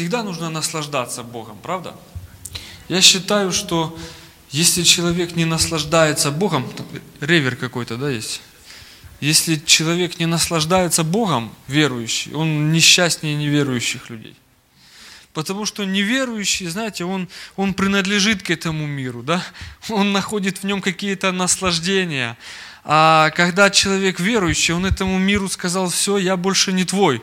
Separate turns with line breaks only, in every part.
всегда нужно наслаждаться Богом, правда? Я считаю, что если человек не наслаждается Богом, ревер какой-то, да, есть? Если человек не наслаждается Богом, верующий, он несчастнее неверующих людей. Потому что неверующий, знаете, он, он принадлежит к этому миру, да? Он находит в нем какие-то наслаждения. А когда человек верующий, он этому миру сказал, все, я больше не твой.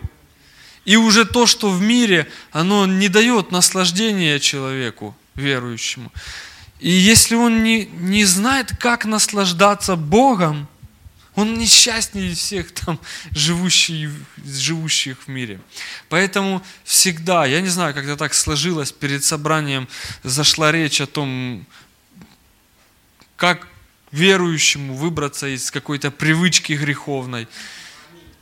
И уже то, что в мире, оно не дает наслаждения человеку, верующему. И если он не, не знает, как наслаждаться Богом, он несчастнее всех там живущих, живущих в мире. Поэтому всегда, я не знаю, когда так сложилось, перед собранием зашла речь о том, как верующему выбраться из какой-то привычки греховной,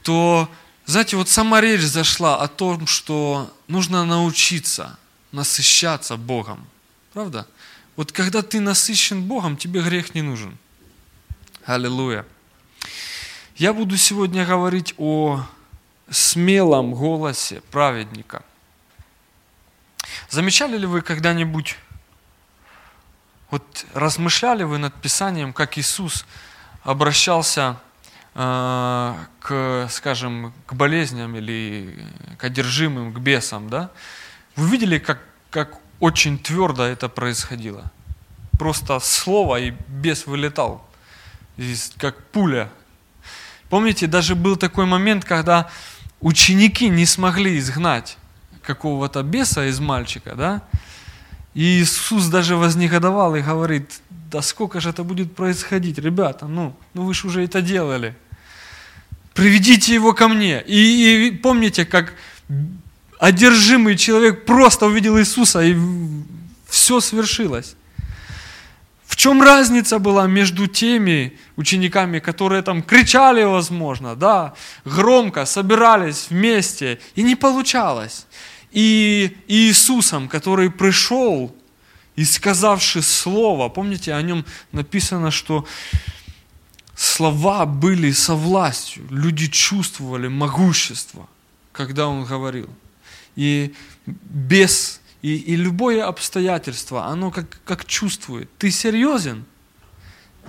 то, знаете, вот сама речь зашла о том, что нужно научиться насыщаться Богом. Правда? Вот когда ты насыщен Богом, тебе грех не нужен. Аллилуйя. Я буду сегодня говорить о смелом голосе праведника. Замечали ли вы когда-нибудь, вот размышляли вы над Писанием, как Иисус обращался к, скажем, к болезням или к одержимым, к бесам, да? Вы видели, как, как очень твердо это происходило? Просто слово, и бес вылетал, как пуля Помните, даже был такой момент, когда ученики не смогли изгнать какого-то беса из мальчика, да? И Иисус даже вознегодовал и говорит, да сколько же это будет происходить, ребята, ну, ну вы же уже это делали. Приведите его ко мне. И, и помните, как одержимый человек просто увидел Иисуса, и все свершилось. В чем разница была между теми учениками, которые там кричали, возможно, да, громко, собирались вместе, и не получалось. И Иисусом, который пришел и сказавший слово, помните, о нем написано, что слова были со властью, люди чувствовали могущество, когда он говорил. И без и, и любое обстоятельство, оно как, как чувствует. Ты серьезен?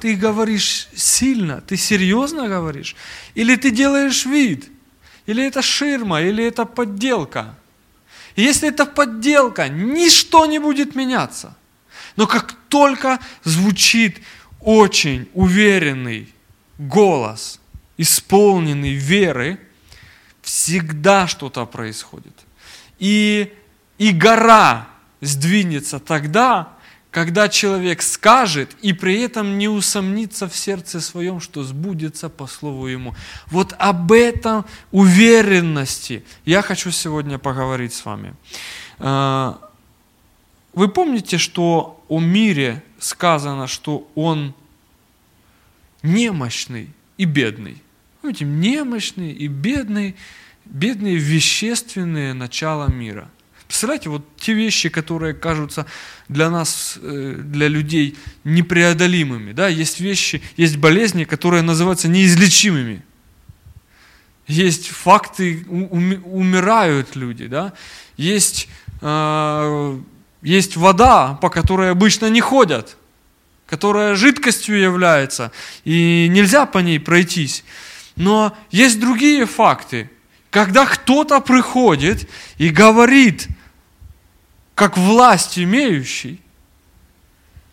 Ты говоришь сильно? Ты серьезно говоришь? Или ты делаешь вид? Или это ширма? Или это подделка? И если это подделка, ничто не будет меняться. Но как только звучит очень уверенный голос, исполненный веры, всегда что-то происходит. И и гора сдвинется тогда, когда человек скажет и при этом не усомнится в сердце своем, что сбудется по слову ему. Вот об этом уверенности я хочу сегодня поговорить с вами. А, вы помните, что о мире сказано, что он немощный и бедный. Помните, немощный и бедный, бедные вещественные начала мира – Представляете, вот те вещи, которые кажутся для нас, э, для людей непреодолимыми. Да? Есть вещи, есть болезни, которые называются неизлечимыми. Есть факты, умирают люди. Да? Есть, э, есть вода, по которой обычно не ходят, которая жидкостью является, и нельзя по ней пройтись. Но есть другие факты, когда кто-то приходит и говорит, как власть имеющий,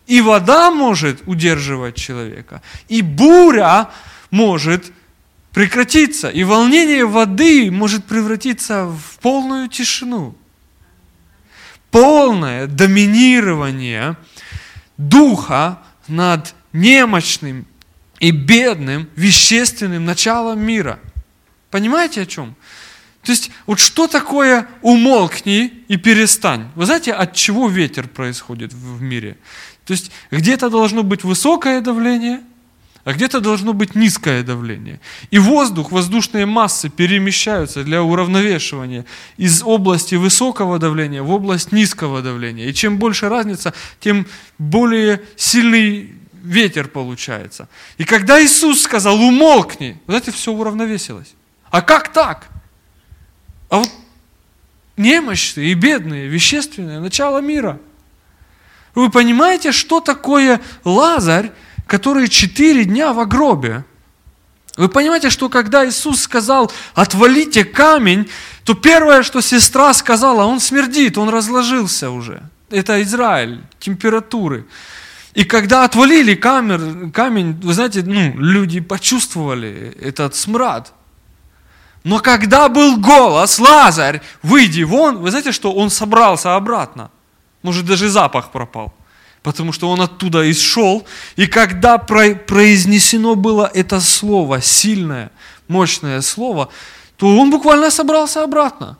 и вода может удерживать человека, и буря может прекратиться, и волнение воды может превратиться в полную тишину. Полное доминирование духа над немощным и бедным вещественным началом мира. Понимаете о чем? То есть, вот что такое умолкни и перестань? Вы знаете, от чего ветер происходит в мире? То есть, где-то должно быть высокое давление, а где-то должно быть низкое давление. И воздух, воздушные массы перемещаются для уравновешивания из области высокого давления в область низкого давления. И чем больше разница, тем более сильный ветер получается. И когда Иисус сказал «умолкни», это все уравновесилось. А как так? А вот немощные и бедные, вещественные, начало мира. Вы понимаете, что такое Лазарь, который четыре дня в гробе? Вы понимаете, что когда Иисус сказал, отвалите камень, то первое, что сестра сказала, он смердит, он разложился уже. Это Израиль, температуры. И когда отвалили камер, камень, вы знаете, ну, люди почувствовали этот смрад. Но когда был голос, Лазарь, выйди вон, вы знаете, что он собрался обратно. Может, даже запах пропал. Потому что он оттуда исшел. И когда произнесено было это слово, сильное, мощное слово, то он буквально собрался обратно.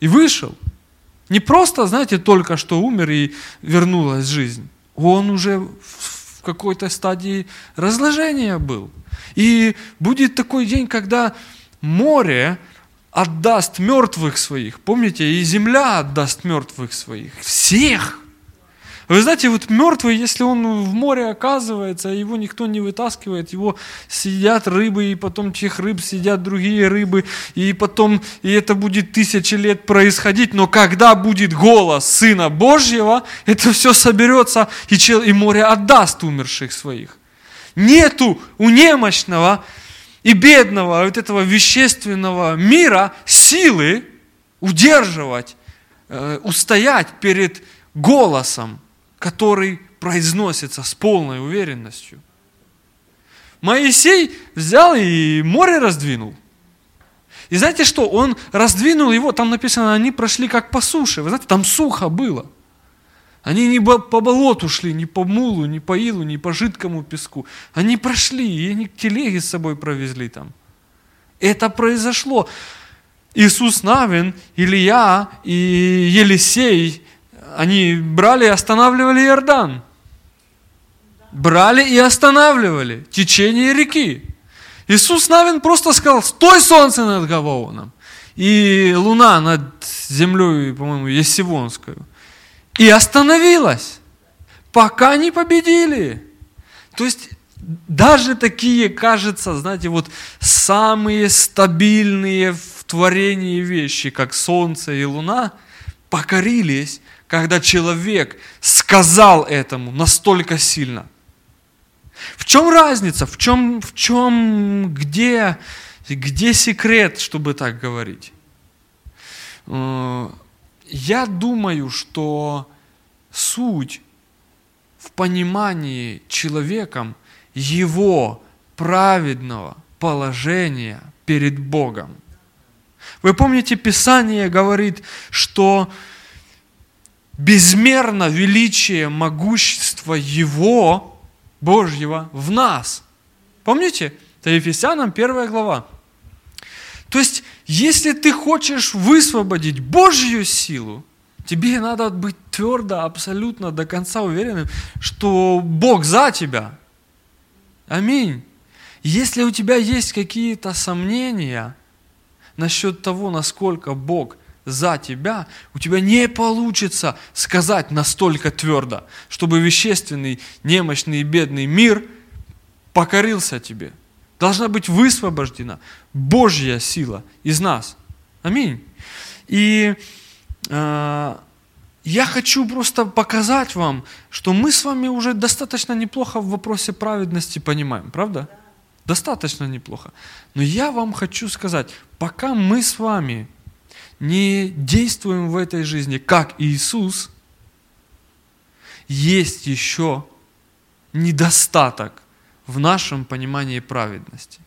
И вышел. Не просто, знаете, только что умер и вернулась жизнь. Он уже в какой-то стадии разложения был. И будет такой день, когда море отдаст мертвых своих. Помните, и земля отдаст мертвых своих. Всех. Вы знаете, вот мертвый, если он в море оказывается, его никто не вытаскивает, его съедят рыбы, и потом тех рыб съедят другие рыбы, и потом, и это будет тысячи лет происходить, но когда будет голос Сына Божьего, это все соберется, и, чел, и море отдаст умерших своих. Нету у немощного и бедного, вот этого вещественного мира силы удерживать, э, устоять перед голосом, который произносится с полной уверенностью. Моисей взял и море раздвинул. И знаете что? Он раздвинул его, там написано, они прошли как по суше. Вы знаете, там сухо было. Они не по болоту шли, не по мулу, не по илу, не по жидкому песку. Они прошли, и они телеги с собой провезли там. Это произошло. Иисус Навин, Илья и Елисей, они брали и останавливали Иордан. Брали и останавливали течение реки. Иисус Навин просто сказал, стой солнце над Гаваоном. И луна над землей, по-моему, Есивонскую и остановилась, пока не победили. То есть даже такие, кажется, знаете, вот самые стабильные в творении вещи, как солнце и луна, покорились, когда человек сказал этому настолько сильно. В чем разница? В чем, в чем где, где секрет, чтобы так говорить? Э, я думаю, что суть в понимании человеком его праведного положения перед Богом. Вы помните, Писание говорит, что безмерно величие, могущество Его, Божьего, в нас. Помните? Это Ефесянам 1 глава. То есть, если ты хочешь высвободить Божью силу, тебе надо быть твердо, абсолютно до конца уверенным, что Бог за тебя. Аминь. Если у тебя есть какие-то сомнения насчет того, насколько Бог за тебя, у тебя не получится сказать настолько твердо, чтобы вещественный, немощный и бедный мир покорился тебе – Должна быть высвобождена Божья сила из нас. Аминь. И э, я хочу просто показать вам, что мы с вами уже достаточно неплохо в вопросе праведности понимаем, правда? Достаточно неплохо. Но я вам хочу сказать, пока мы с вами не действуем в этой жизни, как Иисус, есть еще недостаток в нашем понимании праведности.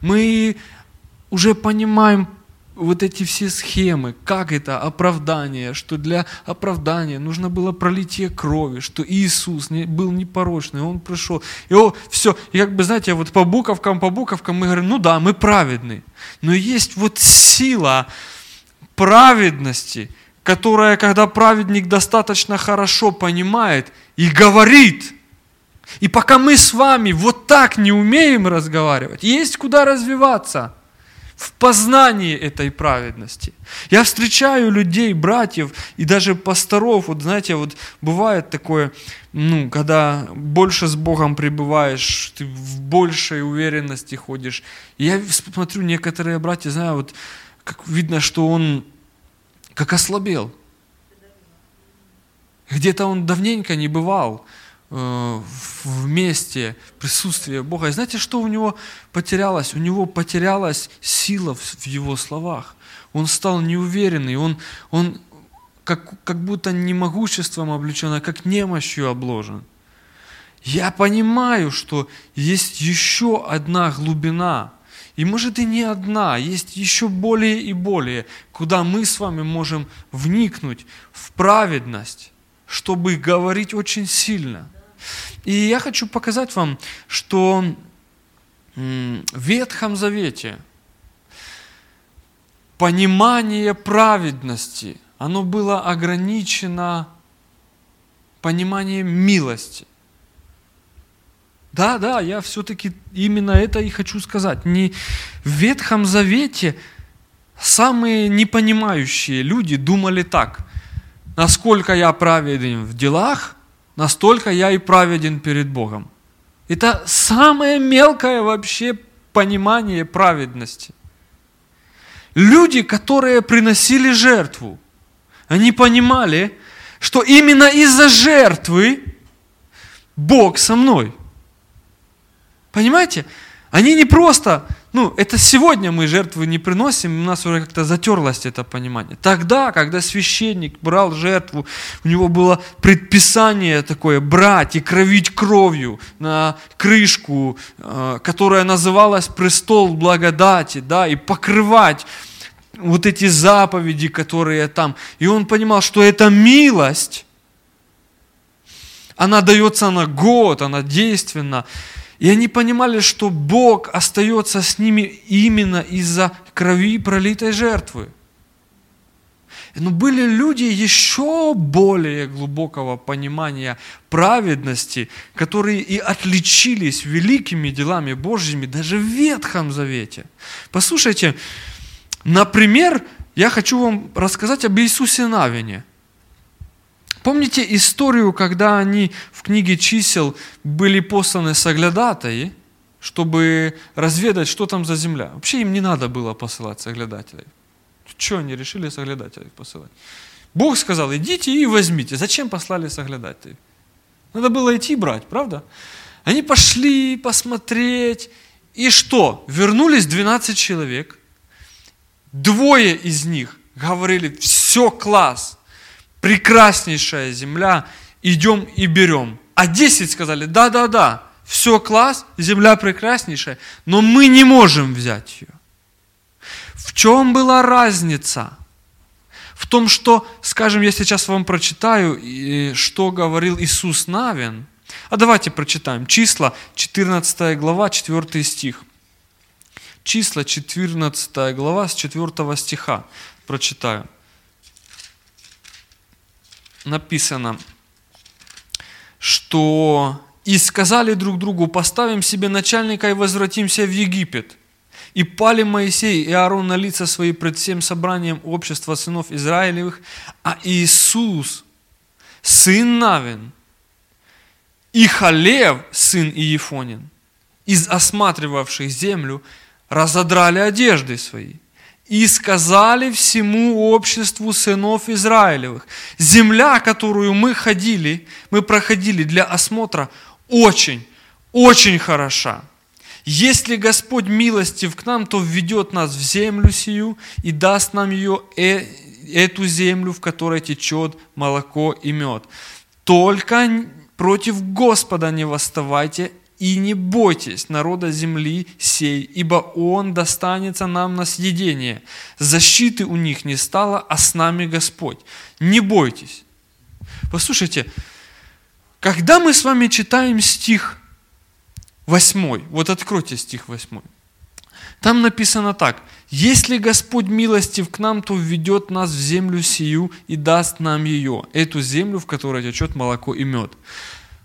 Мы уже понимаем вот эти все схемы, как это оправдание, что для оправдания нужно было пролитие крови, что Иисус не, был непорочный, Он пришел. И о, все, и как бы, знаете, вот по буковкам, по буковкам мы говорим, ну да, мы праведны. Но есть вот сила праведности, которая, когда праведник достаточно хорошо понимает и говорит – и пока мы с вами вот так не умеем разговаривать, есть куда развиваться в познании этой праведности. Я встречаю людей, братьев и даже пасторов, вот знаете, вот бывает такое, ну, когда больше с Богом пребываешь, ты в большей уверенности ходишь. И я смотрю, некоторые братья, знаю, вот как видно, что он как ослабел. Где-то он давненько не бывал э, в месте присутствия Бога. И знаете, что у него потерялось? У него потерялась сила в его словах. Он стал неуверенный, он, он как, как будто не могуществом облечен, а как немощью обложен. Я понимаю, что есть еще одна глубина, и может и не одна, есть еще более и более, куда мы с вами можем вникнуть в праведность, чтобы говорить очень сильно. И я хочу показать вам, что в Ветхом Завете понимание праведности, оно было ограничено пониманием милости. Да, да, я все-таки именно это и хочу сказать. Не в Ветхом Завете самые непонимающие люди думали так. Насколько я праведен в делах, настолько я и праведен перед Богом. Это самое мелкое вообще понимание праведности. Люди, которые приносили жертву, они понимали, что именно из-за жертвы Бог со мной – Понимаете? Они не просто, ну, это сегодня мы жертвы не приносим, у нас уже как-то затерлось это понимание. Тогда, когда священник брал жертву, у него было предписание такое, брать и кровить кровью на крышку, э, которая называлась престол благодати, да, и покрывать вот эти заповеди, которые там. И он понимал, что это милость, она дается на год, она действенна. И они понимали, что Бог остается с ними именно из-за крови пролитой жертвы. Но были люди еще более глубокого понимания праведности, которые и отличились великими делами Божьими даже в Ветхом Завете. Послушайте, например, я хочу вам рассказать об Иисусе Навине – Помните историю, когда они в книге чисел были посланы соглядатаи, чтобы разведать, что там за земля? Вообще им не надо было посылать соглядателей. Что они решили соглядателей посылать? Бог сказал, идите и возьмите. Зачем послали соглядателей? Надо было идти брать, правда? Они пошли посмотреть. И что? Вернулись 12 человек. Двое из них говорили, все класс, прекраснейшая земля, идем и берем. А десять сказали, да-да-да, все класс, земля прекраснейшая, но мы не можем взять ее. В чем была разница? В том, что, скажем, я сейчас вам прочитаю, что говорил Иисус Навин. А давайте прочитаем. Числа, 14 глава, 4 стих. Числа, 14 глава, с 4 стиха прочитаю написано, что «И сказали друг другу, поставим себе начальника и возвратимся в Египет». И пали Моисей и Аарон на лица свои пред всем собранием общества сынов Израилевых, а Иисус, сын Навин, и Халев, сын Иефонин, из осматривавших землю, разодрали одежды свои – и сказали всему обществу сынов Израилевых, земля, которую мы ходили, мы проходили для осмотра, очень, очень хороша. Если Господь милостив к нам, то введет нас в землю сию и даст нам ее, э, эту землю, в которой течет молоко и мед. Только против Господа не восставайте и не бойтесь народа земли сей, ибо он достанется нам на съедение. Защиты у них не стало, а с нами Господь. Не бойтесь. Послушайте, когда мы с вами читаем стих 8, вот откройте стих 8, там написано так, «Если Господь милостив к нам, то введет нас в землю сию и даст нам ее, эту землю, в которой течет молоко и мед».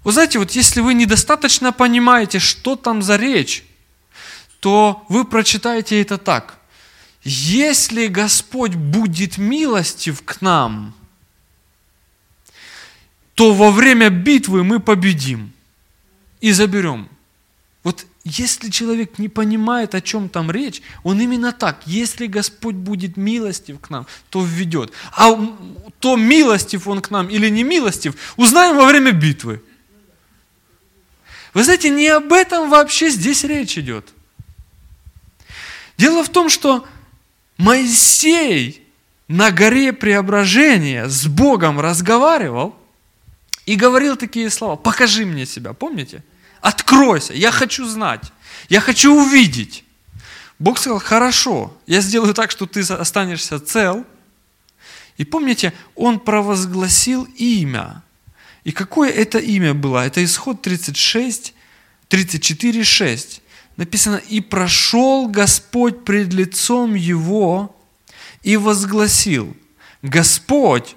Вы знаете, вот если вы недостаточно понимаете, что там за речь, то вы прочитаете это так. Если Господь будет милостив к нам, то во время битвы мы победим и заберем Вот если человек не понимает, о чем там речь, он именно так. Если Господь будет милостив к нам, то введет. А то милостив он к нам или не милостив, узнаем во время битвы. Вы знаете, не об этом вообще здесь речь идет. Дело в том, что Моисей на горе преображения с Богом разговаривал и говорил такие слова. Покажи мне себя, помните? Откройся, я хочу знать, я хочу увидеть. Бог сказал, хорошо, я сделаю так, что ты останешься цел. И помните, он провозгласил имя. И какое это имя было? Это исход 36, 34, 6. Написано, и прошел Господь пред лицом его и возгласил, Господь,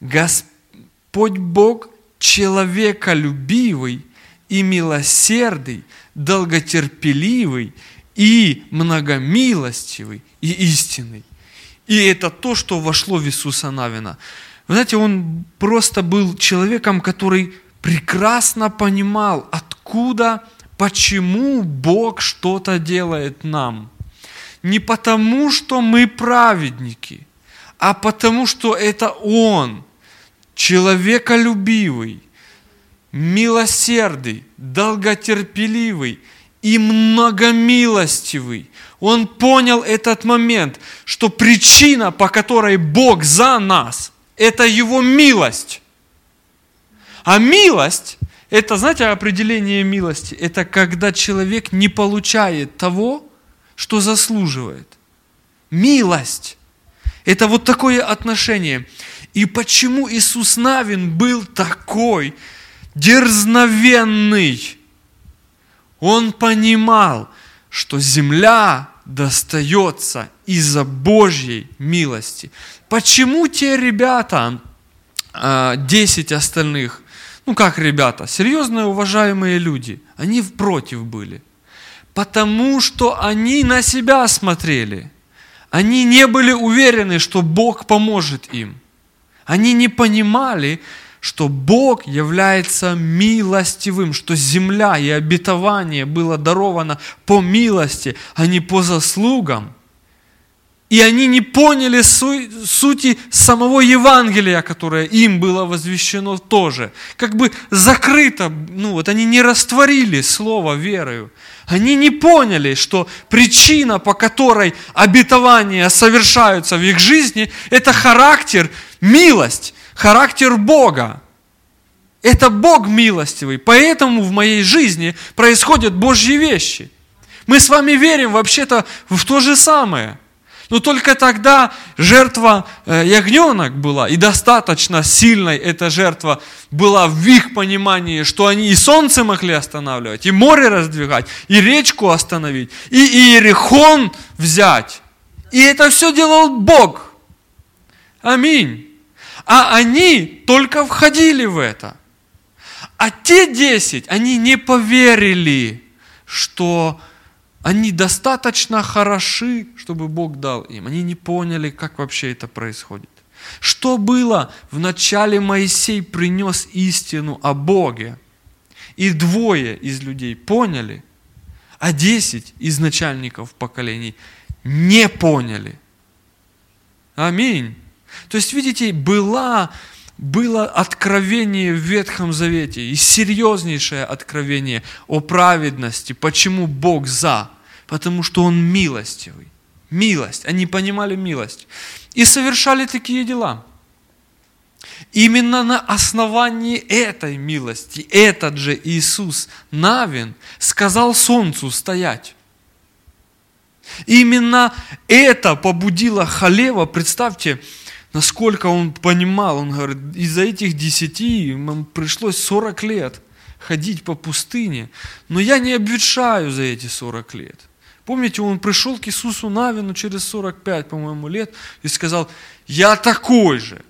Господь Бог человеколюбивый и милосердный, долготерпеливый и многомилостивый и истинный. И это то, что вошло в Иисуса Навина. Вы знаете, он просто был человеком, который прекрасно понимал, откуда, почему Бог что-то делает нам. Не потому, что мы праведники, а потому, что это Он, человеколюбивый, милосердный, долготерпеливый и многомилостивый. Он понял этот момент, что причина, по которой Бог за нас, это Его милость. А милость, это, знаете, определение милости, это когда человек не получает того, что заслуживает. Милость. Это вот такое отношение. И почему Иисус Навин был такой дерзновенный. Он понимал, что земля достается из-за Божьей милости. Почему те ребята, 10 а, остальных, ну как ребята, серьезные уважаемые люди, они против были? Потому что они на себя смотрели. Они не были уверены, что Бог поможет им. Они не понимали, что Бог является милостивым, что земля и обетование было даровано по милости, а не по заслугам. И они не поняли су- сути самого Евангелия, которое им было возвещено тоже. Как бы закрыто, ну вот они не растворили слово верою. Они не поняли, что причина, по которой обетования совершаются в их жизни, это характер, милость, характер Бога. Это Бог милостивый, поэтому в моей жизни происходят Божьи вещи. Мы с вами верим вообще-то в то же самое. Но только тогда жертва э, ягненок была, и достаточно сильной эта жертва была в их понимании, что они и солнце могли останавливать, и море раздвигать, и речку остановить, и Иерихон взять. И это все делал Бог. Аминь. А они только входили в это. А те десять, они не поверили, что они достаточно хороши, чтобы Бог дал им. Они не поняли, как вообще это происходит. Что было? Вначале Моисей принес истину о Боге. И двое из людей поняли, а десять из начальников поколений не поняли. Аминь. То есть, видите, была, было откровение в Ветхом Завете, и серьезнейшее откровение о праведности. Почему Бог за? Потому что Он милостивый. Милость. Они понимали милость. И совершали такие дела. Именно на основании этой милости этот же Иисус Навин сказал солнцу стоять. Именно это побудило Халева, представьте, насколько он понимал, он говорит, из-за этих десяти ему пришлось 40 лет ходить по пустыне, но я не обветшаю за эти 40 лет. Помните, он пришел к Иисусу Навину через 45, по-моему, лет и сказал, я такой же,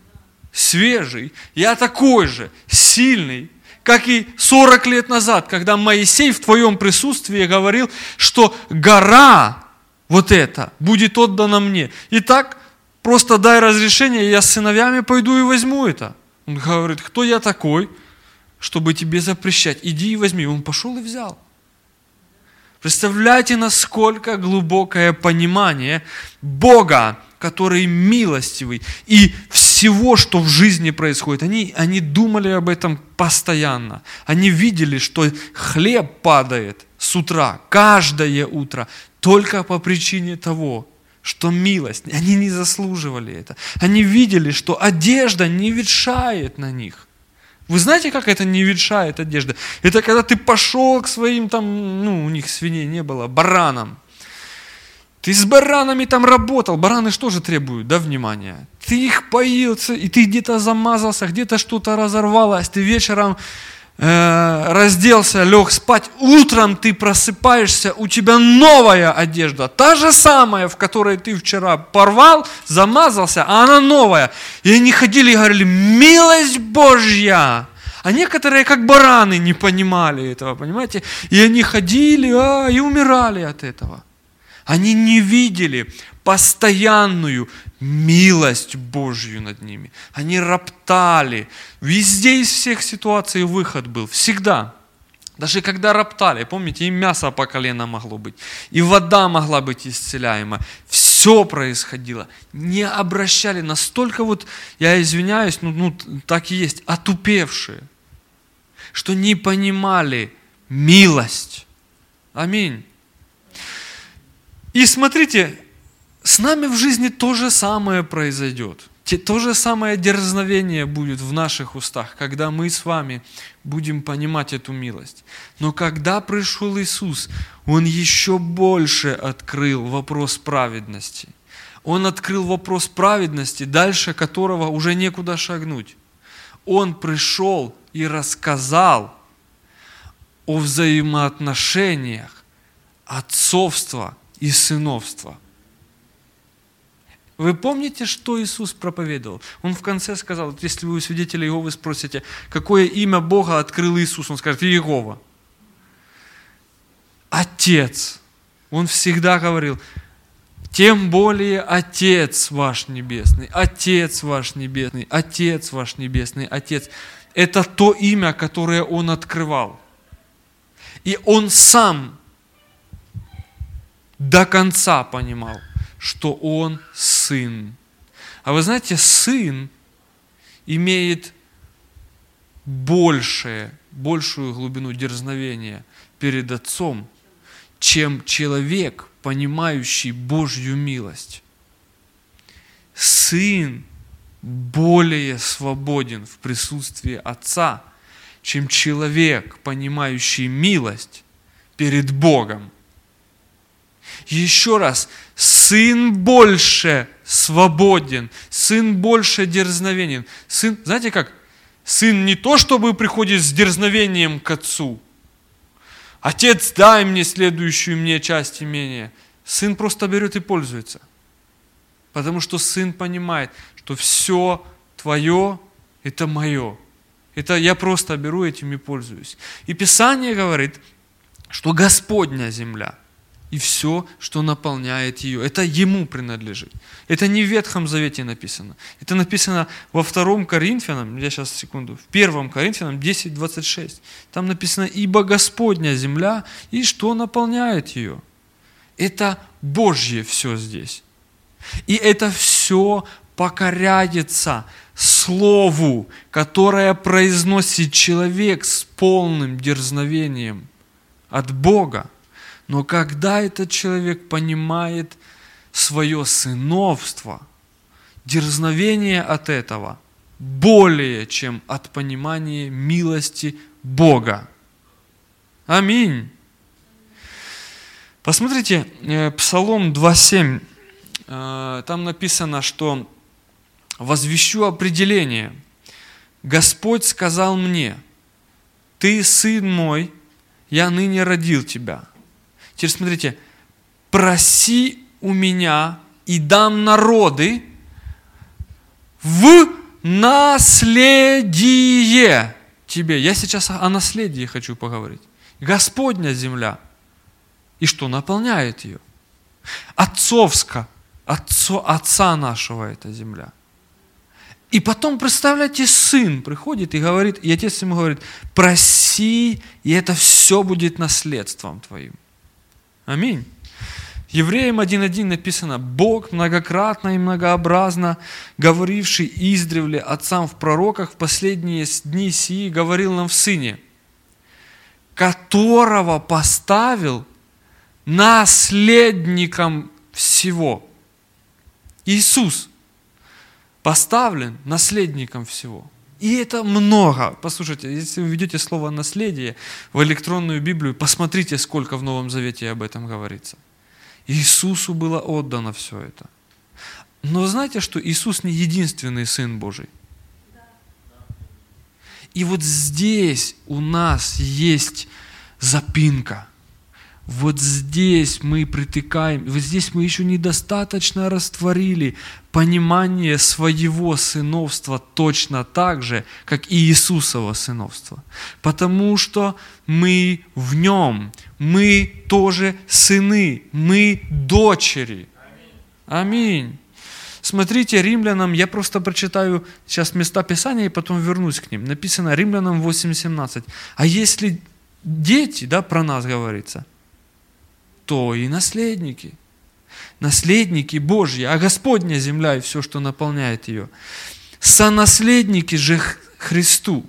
свежий, я такой же, сильный, как и 40 лет назад, когда Моисей в твоем присутствии говорил, что гора вот эта будет отдана мне. Итак, просто дай разрешение, я с сыновьями пойду и возьму это. Он говорит, кто я такой, чтобы тебе запрещать? Иди и возьми. Он пошел и взял. Представляете, насколько глубокое понимание Бога, который милостивый, и всего, что в жизни происходит. Они, они думали об этом постоянно. Они видели, что хлеб падает с утра, каждое утро, только по причине того, что милость, они не заслуживали это. Они видели, что одежда не ветшает на них. Вы знаете, как это не ветшает одежда? Это когда ты пошел к своим там, ну, у них свиней не было, баранам. Ты с баранами там работал. Бараны что же требуют, да, внимания? Ты их поился, и ты где-то замазался, где-то что-то разорвалось. Ты вечером разделся, лег спать, утром ты просыпаешься, у тебя новая одежда, та же самая, в которой ты вчера порвал, замазался, а она новая. И они ходили и говорили, милость Божья. А некоторые, как бараны, не понимали этого, понимаете? И они ходили а, и умирали от этого. Они не видели постоянную милость Божью над ними. Они роптали. Везде из всех ситуаций выход был. Всегда. Даже когда роптали, помните, и мясо по колено могло быть, и вода могла быть исцеляема. Все происходило. Не обращали настолько вот, я извиняюсь, ну, ну так и есть, отупевшие, что не понимали милость. Аминь. И смотрите, с нами в жизни то же самое произойдет. То же самое дерзновение будет в наших устах, когда мы с вами будем понимать эту милость. Но когда пришел Иисус, Он еще больше открыл вопрос праведности. Он открыл вопрос праведности, дальше которого уже некуда шагнуть. Он пришел и рассказал о взаимоотношениях отцовства и сыновства. Вы помните, что Иисус проповедовал? Он в конце сказал, вот если вы у свидетеля Иеговы спросите, какое имя Бога открыл Иисус, он скажет, Иегова. Отец. Он всегда говорил, тем более Отец ваш Небесный, Отец ваш Небесный, Отец ваш Небесный, Отец. Это то имя, которое Он открывал. И Он сам до конца понимал – что он сын. А вы знаете, сын имеет большее, большую глубину дерзновения перед Отцом, чем человек, понимающий Божью милость. Сын более свободен в присутствии Отца, чем человек, понимающий милость перед Богом. Еще раз, сын больше свободен, сын больше дерзновенен. Сын, знаете как? Сын не то, чтобы приходит с дерзновением к отцу. Отец, дай мне следующую мне часть имения. Сын просто берет и пользуется. Потому что сын понимает, что все твое – это мое. Это я просто беру этим и пользуюсь. И Писание говорит, что Господня земля – и все, что наполняет ее. Это ему принадлежит. Это не в Ветхом Завете написано. Это написано во втором Коринфянам, я сейчас секунду, в первом Коринфянам 10.26. Там написано, ибо Господня земля, и что наполняет ее. Это Божье все здесь. И это все покоряется Слову, которое произносит человек с полным дерзновением от Бога. Но когда этот человек понимает свое сыновство, дерзновение от этого более, чем от понимания милости Бога. Аминь. Посмотрите, э, Псалом 2.7. Э, там написано, что возвещу определение. Господь сказал мне, ты сын мой, я ныне родил тебя. Теперь смотрите, проси у меня и дам народы в наследие тебе. Я сейчас о наследии хочу поговорить. Господня земля. И что наполняет ее? Отцовска, отцо, отца нашего эта земля. И потом, представляете, сын приходит и говорит, и отец ему говорит, проси, и это все будет наследством твоим. Аминь. Евреям 1.1 написано, Бог многократно и многообразно, говоривший издревле отцам в пророках в последние дни сии, говорил нам в Сыне, которого поставил наследником всего. Иисус поставлен наследником всего. И это много. Послушайте, если вы ведете слово «наследие» в электронную Библию, посмотрите, сколько в Новом Завете об этом говорится. Иисусу было отдано все это. Но знаете, что Иисус не единственный Сын Божий? И вот здесь у нас есть запинка – вот здесь мы притыкаем, вот здесь мы еще недостаточно растворили понимание своего сыновства точно так же, как и Иисусово сыновство. Потому что мы в нем, мы тоже сыны, мы дочери. Аминь. Смотрите, римлянам, я просто прочитаю сейчас места Писания и потом вернусь к ним. Написано римлянам 8.17. А если дети, да, про нас говорится – то и наследники. Наследники Божьи, а Господня земля и все, что наполняет ее. Сонаследники же Христу.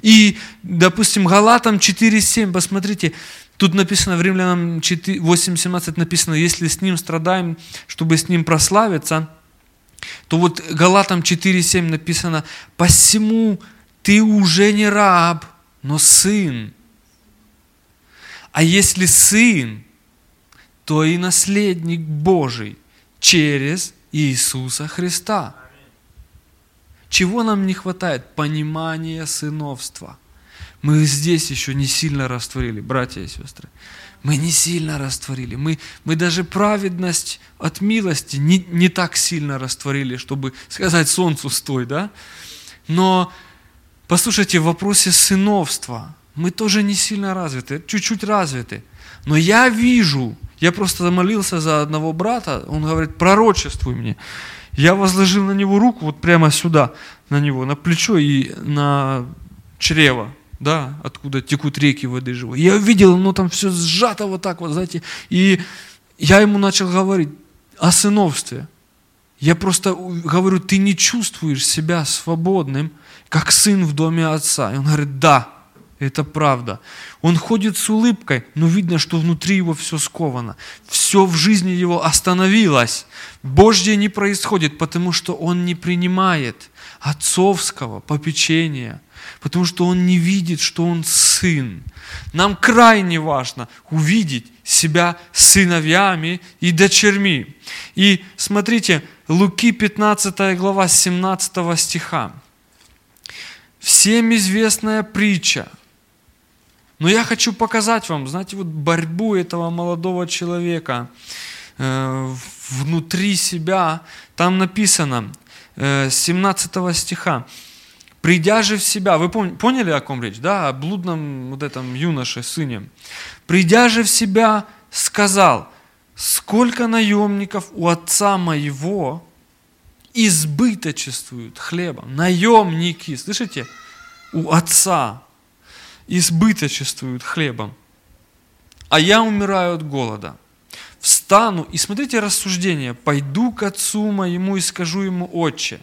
И, допустим, Галатам 4.7, посмотрите, тут написано в Римлянам 8.17 написано, если с Ним страдаем, чтобы с Ним прославиться, то вот Галатам 4.7 написано, посему ты уже не раб, но сын. А если сын, то и наследник Божий через Иисуса Христа. Чего нам не хватает? Понимания сыновства. Мы здесь еще не сильно растворили, братья и сестры. Мы не сильно растворили. Мы, мы даже праведность от милости не, не так сильно растворили, чтобы сказать солнцу стой, да? Но послушайте, в вопросе сыновства – мы тоже не сильно развиты, чуть-чуть развиты. Но я вижу, я просто молился за одного брата, он говорит, пророчествуй мне. Я возложил на него руку, вот прямо сюда, на него, на плечо и на чрево, да, откуда текут реки воды живой. Я видел, ну там все сжато вот так вот, знаете, и я ему начал говорить о сыновстве. Я просто говорю, ты не чувствуешь себя свободным, как сын в доме отца. И он говорит, да, это правда. Он ходит с улыбкой, но видно, что внутри его все сковано. Все в жизни его остановилось. Божье не происходит, потому что он не принимает отцовского попечения, потому что он не видит, что он сын. Нам крайне важно увидеть себя сыновьями и дочерьми. И смотрите, Луки 15 глава 17 стиха. Всем известная притча – но я хочу показать вам, знаете, вот борьбу этого молодого человека э, внутри себя. Там написано, э, 17 стиха, «Придя же в себя», вы поняли, о ком речь, да, о блудном вот этом юноше, сыне. «Придя же в себя, сказал, сколько наемников у отца моего избыточествуют хлебом». Наемники, слышите? У отца избыточествуют хлебом, а я умираю от голода. Встану и смотрите рассуждение. Пойду к отцу моему и скажу ему, отче,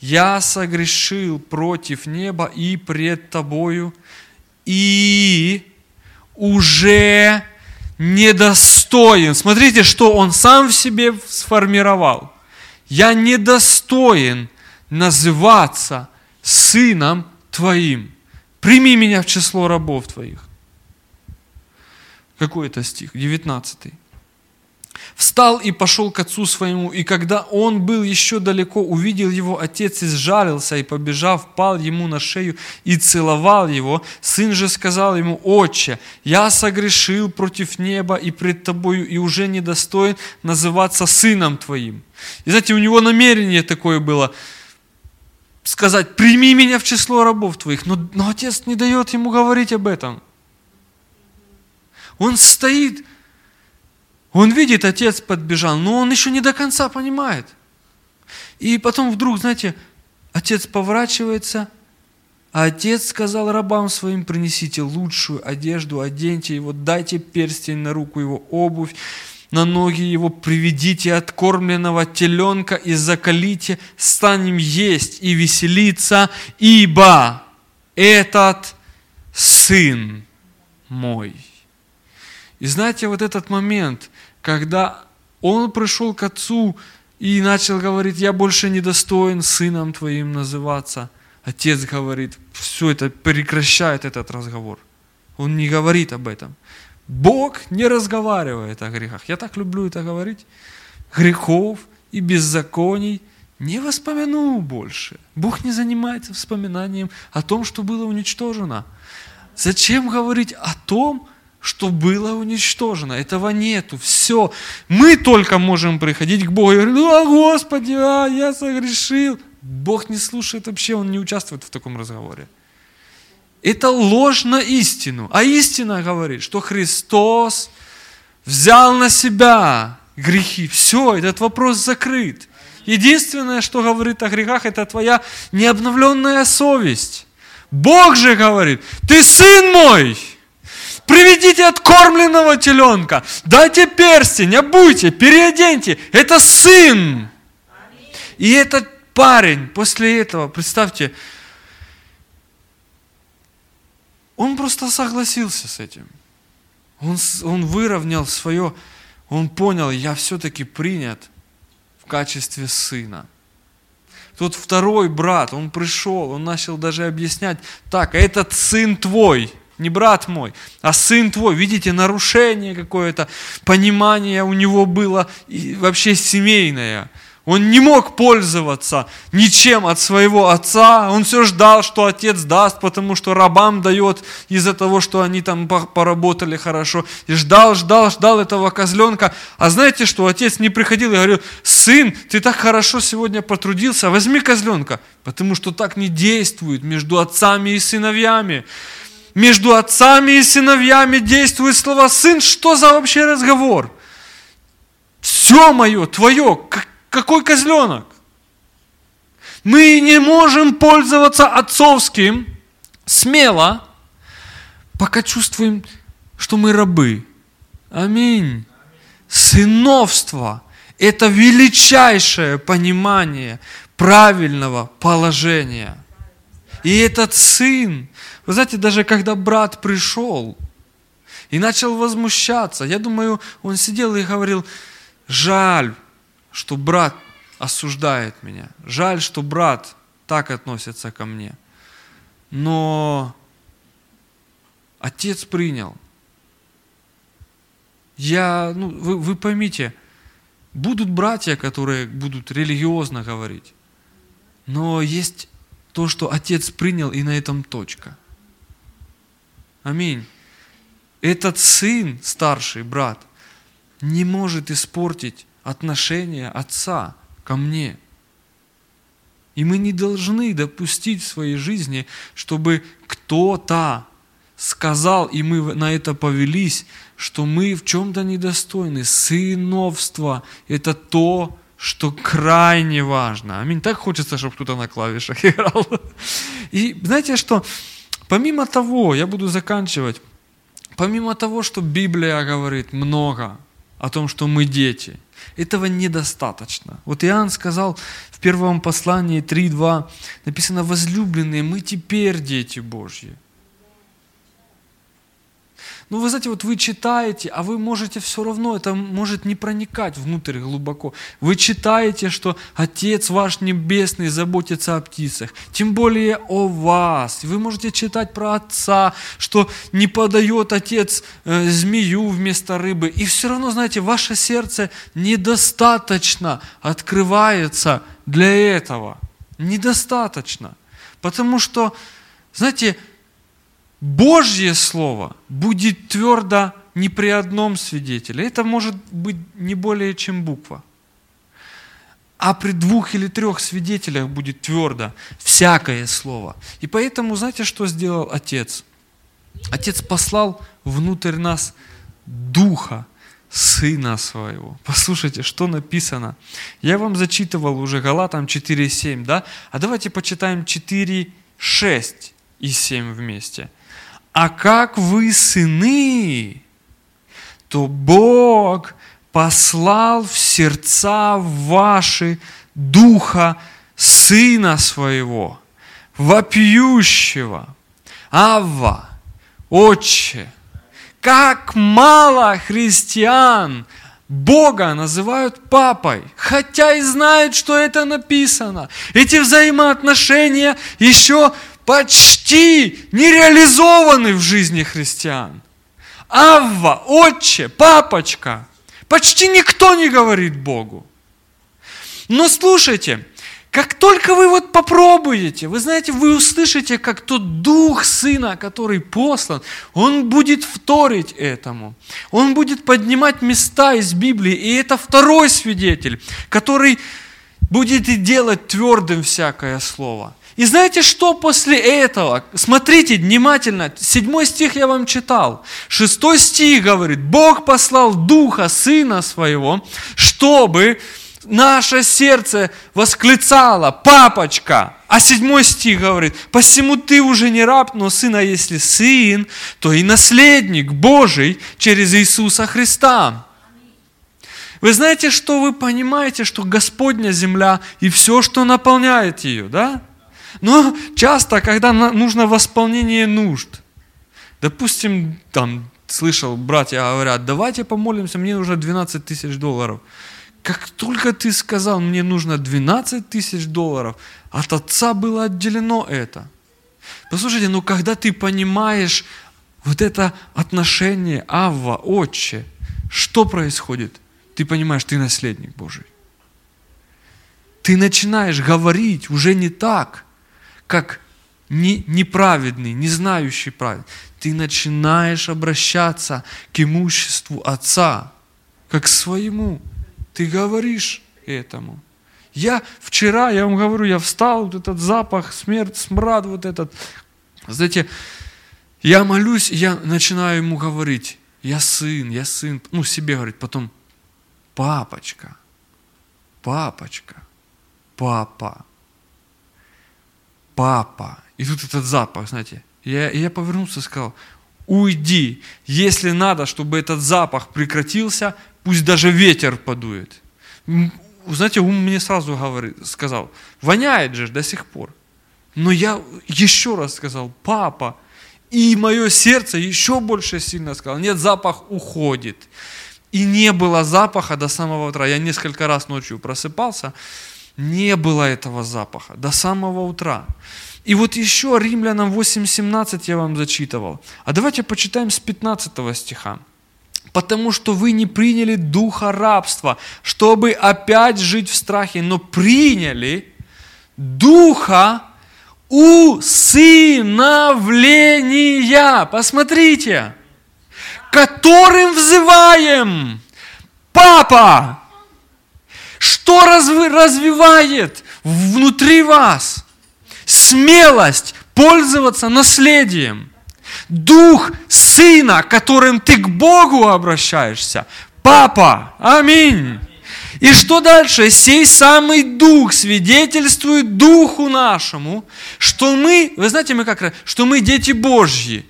я согрешил против неба и пред тобою, и уже недостоин. Смотрите, что он сам в себе сформировал. Я недостоин называться сыном твоим. Прими меня в число рабов твоих. Какой это стих? 19. Встал и пошел к отцу своему, и когда он был еще далеко, увидел его отец и сжалился, и побежав, пал ему на шею и целовал его. Сын же сказал ему, «Отче, я согрешил против неба и пред тобою, и уже недостоин называться сыном твоим». И знаете, у него намерение такое было – сказать, прими меня в число рабов твоих, но, но отец не дает ему говорить об этом. Он стоит, он видит, отец подбежал, но он еще не до конца понимает. И потом вдруг, знаете, отец поворачивается А отец сказал рабам своим, принесите лучшую одежду, оденьте его, дайте перстень на руку его, обувь на ноги его, приведите откормленного теленка и закалите, станем есть и веселиться, ибо этот сын мой. И знаете, вот этот момент, когда он пришел к отцу и начал говорить, я больше не достоин сыном твоим называться, отец говорит, все это прекращает этот разговор. Он не говорит об этом. Бог не разговаривает о грехах. Я так люблю это говорить. Грехов и беззаконий не воспомяну больше. Бог не занимается вспоминанием о том, что было уничтожено. Зачем говорить о том, что было уничтожено. Этого нету. Все. Мы только можем приходить к Богу и говорить, "О Господи, а, я согрешил. Бог не слушает вообще, Он не участвует в таком разговоре. Это ложь на истину. А истина говорит, что Христос взял на себя грехи. Все, этот вопрос закрыт. Единственное, что говорит о грехах, это твоя необновленная совесть. Бог же говорит, ты сын мой, приведите откормленного теленка, дайте перстень, обуйте, переоденьте. Это сын. И этот парень после этого, представьте, он просто согласился с этим. Он, он выровнял свое, он понял, я все-таки принят в качестве сына. Тот второй брат, он пришел, он начал даже объяснять, так, а этот сын твой, не брат мой, а сын твой. Видите, нарушение какое-то, понимание у него было и вообще семейное. Он не мог пользоваться ничем от своего отца. Он все ждал, что отец даст, потому что рабам дает из-за того, что они там поработали хорошо. И ждал, ждал, ждал этого козленка. А знаете, что отец не приходил и говорил, сын, ты так хорошо сегодня потрудился, возьми козленка. Потому что так не действует между отцами и сыновьями. Между отцами и сыновьями действует слово «сын». Что за вообще разговор? Все мое, твое, какой козленок? Мы не можем пользоваться отцовским смело, пока чувствуем, что мы рабы. Аминь. Сыновство – это величайшее понимание правильного положения. И этот сын, вы знаете, даже когда брат пришел и начал возмущаться, я думаю, он сидел и говорил, жаль, что брат осуждает меня. Жаль, что брат так относится ко мне. Но отец принял. Я, ну, вы, вы поймите, будут братья, которые будут религиозно говорить, но есть то, что отец принял, и на этом точка. Аминь. Этот сын, старший брат, не может испортить отношение отца ко мне. И мы не должны допустить в своей жизни, чтобы кто-то сказал, и мы на это повелись, что мы в чем-то недостойны. Сыновство – это то, что крайне важно. Аминь. Так хочется, чтобы кто-то на клавишах играл. И знаете что? Помимо того, я буду заканчивать, помимо того, что Библия говорит много о том, что мы дети – этого недостаточно. Вот Иоанн сказал в первом послании 3.2, написано, возлюбленные, мы теперь дети Божьи. Ну, вы знаете, вот вы читаете, а вы можете все равно, это может не проникать внутрь глубоко. Вы читаете, что Отец ваш Небесный заботится о птицах, тем более о вас. Вы можете читать про Отца, что не подает Отец э, змею вместо рыбы. И все равно, знаете, ваше сердце недостаточно открывается для этого. Недостаточно. Потому что, знаете, Божье Слово будет твердо не при одном свидетеле. Это может быть не более чем буква. А при двух или трех свидетелях будет твердо всякое слово. И поэтому, знаете, что сделал Отец? Отец послал внутрь нас Духа, Сына Своего. Послушайте, что написано. Я вам зачитывал уже Галатам 4.7, да? А давайте почитаем 4.6 и семь вместе. А как вы сыны, то Бог послал в сердца ваши Духа Сына Своего, вопиющего, Авва, Отче, как мало христиан Бога называют папой, хотя и знают, что это написано. Эти взаимоотношения еще почти не реализованы в жизни христиан. Авва, отче, папочка. Почти никто не говорит Богу. Но слушайте, как только вы вот попробуете, вы знаете, вы услышите, как тот Дух Сына, который послан, Он будет вторить этому. Он будет поднимать места из Библии. И это второй свидетель, который будет и делать твердым всякое слово. И знаете, что после этого? Смотрите внимательно. Седьмой стих я вам читал. Шестой стих говорит, Бог послал Духа Сына Своего, чтобы наше сердце восклицало, папочка. А седьмой стих говорит, посему ты уже не раб, но сын, а если сын, то и наследник Божий через Иисуса Христа. Вы знаете, что вы понимаете, что Господня земля и все, что наполняет ее, да? Но часто, когда нужно восполнение нужд, допустим, там, слышал, братья говорят, давайте помолимся, мне нужно 12 тысяч долларов. Как только ты сказал, мне нужно 12 тысяч долларов, от отца было отделено это. Послушайте, ну когда ты понимаешь вот это отношение Авва, Отче, что происходит? Ты понимаешь, ты наследник Божий. Ты начинаешь говорить уже не так, как не, неправедный, не знающий правед. Ты начинаешь обращаться к имуществу Отца, как к своему. Ты говоришь этому. Я вчера, я вам говорю, я встал, вот этот запах, смерть, смрад, вот этот. Знаете, я молюсь, я начинаю ему говорить, я сын, я сын, ну себе говорить, потом папочка, папочка, папа, папа. И тут этот запах, знаете, я, я повернулся и сказал, уйди, если надо, чтобы этот запах прекратился, пусть даже ветер подует. Знаете, ум мне сразу говорит, сказал, воняет же до сих пор. Но я еще раз сказал, папа, и мое сердце еще больше сильно сказал, нет, запах уходит. И не было запаха до самого утра. Я несколько раз ночью просыпался, не было этого запаха до самого утра. И вот еще Римлянам 8.17 я вам зачитывал. А давайте почитаем с 15 стиха потому что вы не приняли духа рабства, чтобы опять жить в страхе, но приняли духа усыновления. Посмотрите, которым взываем Папа. Что развивает внутри вас? Смелость пользоваться наследием дух сына, которым ты к Богу обращаешься. Папа, аминь. И что дальше? Сей самый Дух свидетельствует Духу нашему, что мы, вы знаете, мы как, что мы дети Божьи,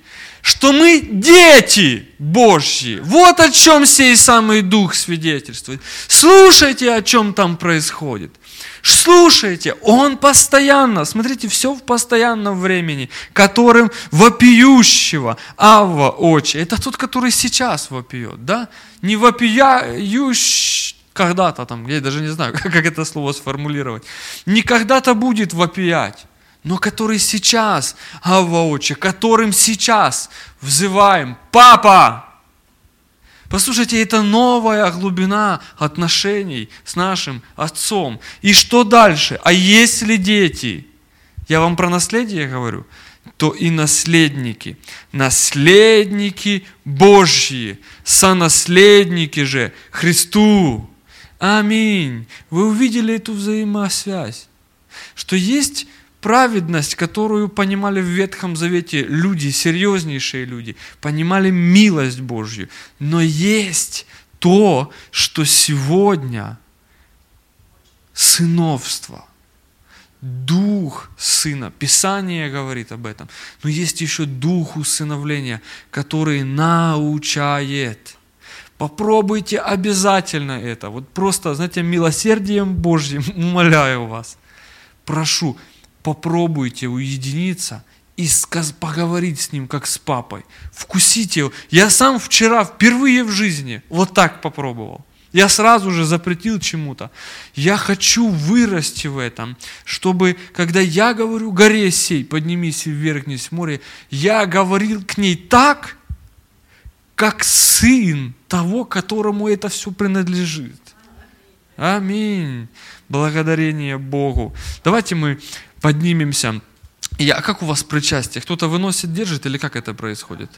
что мы дети Божьи. Вот о чем сей самый Дух свидетельствует. Слушайте, о чем там происходит. Слушайте, Он постоянно, смотрите, все в постоянном времени, которым вопиющего Авва Отче. Это тот, который сейчас вопиет, да? Не вопияющий когда-то там, я даже не знаю, как это слово сформулировать, не когда-то будет вопиять, но который сейчас, Авва Отче, которым сейчас взываем, Папа, Послушайте, это новая глубина отношений с нашим Отцом. И что дальше? А если дети, я вам про наследие говорю, то и наследники. Наследники Божьи, сонаследники же Христу. Аминь. Вы увидели эту взаимосвязь, что есть праведность, которую понимали в Ветхом Завете люди, серьезнейшие люди, понимали милость Божью. Но есть то, что сегодня сыновство, дух сына. Писание говорит об этом. Но есть еще дух усыновления, который научает. Попробуйте обязательно это. Вот просто, знаете, милосердием Божьим умоляю вас. Прошу, попробуйте уединиться и поговорить с ним, как с папой. Вкусите его. Я сам вчера впервые в жизни вот так попробовал. Я сразу же запретил чему-то. Я хочу вырасти в этом, чтобы, когда я говорю горе сей, поднимись и ввергнись в море, я говорил к ней так, как сын того, которому это все принадлежит. Аминь. Благодарение Богу. Давайте мы поднимемся. Я, а как у вас причастие? Кто-то выносит, держит или как это происходит?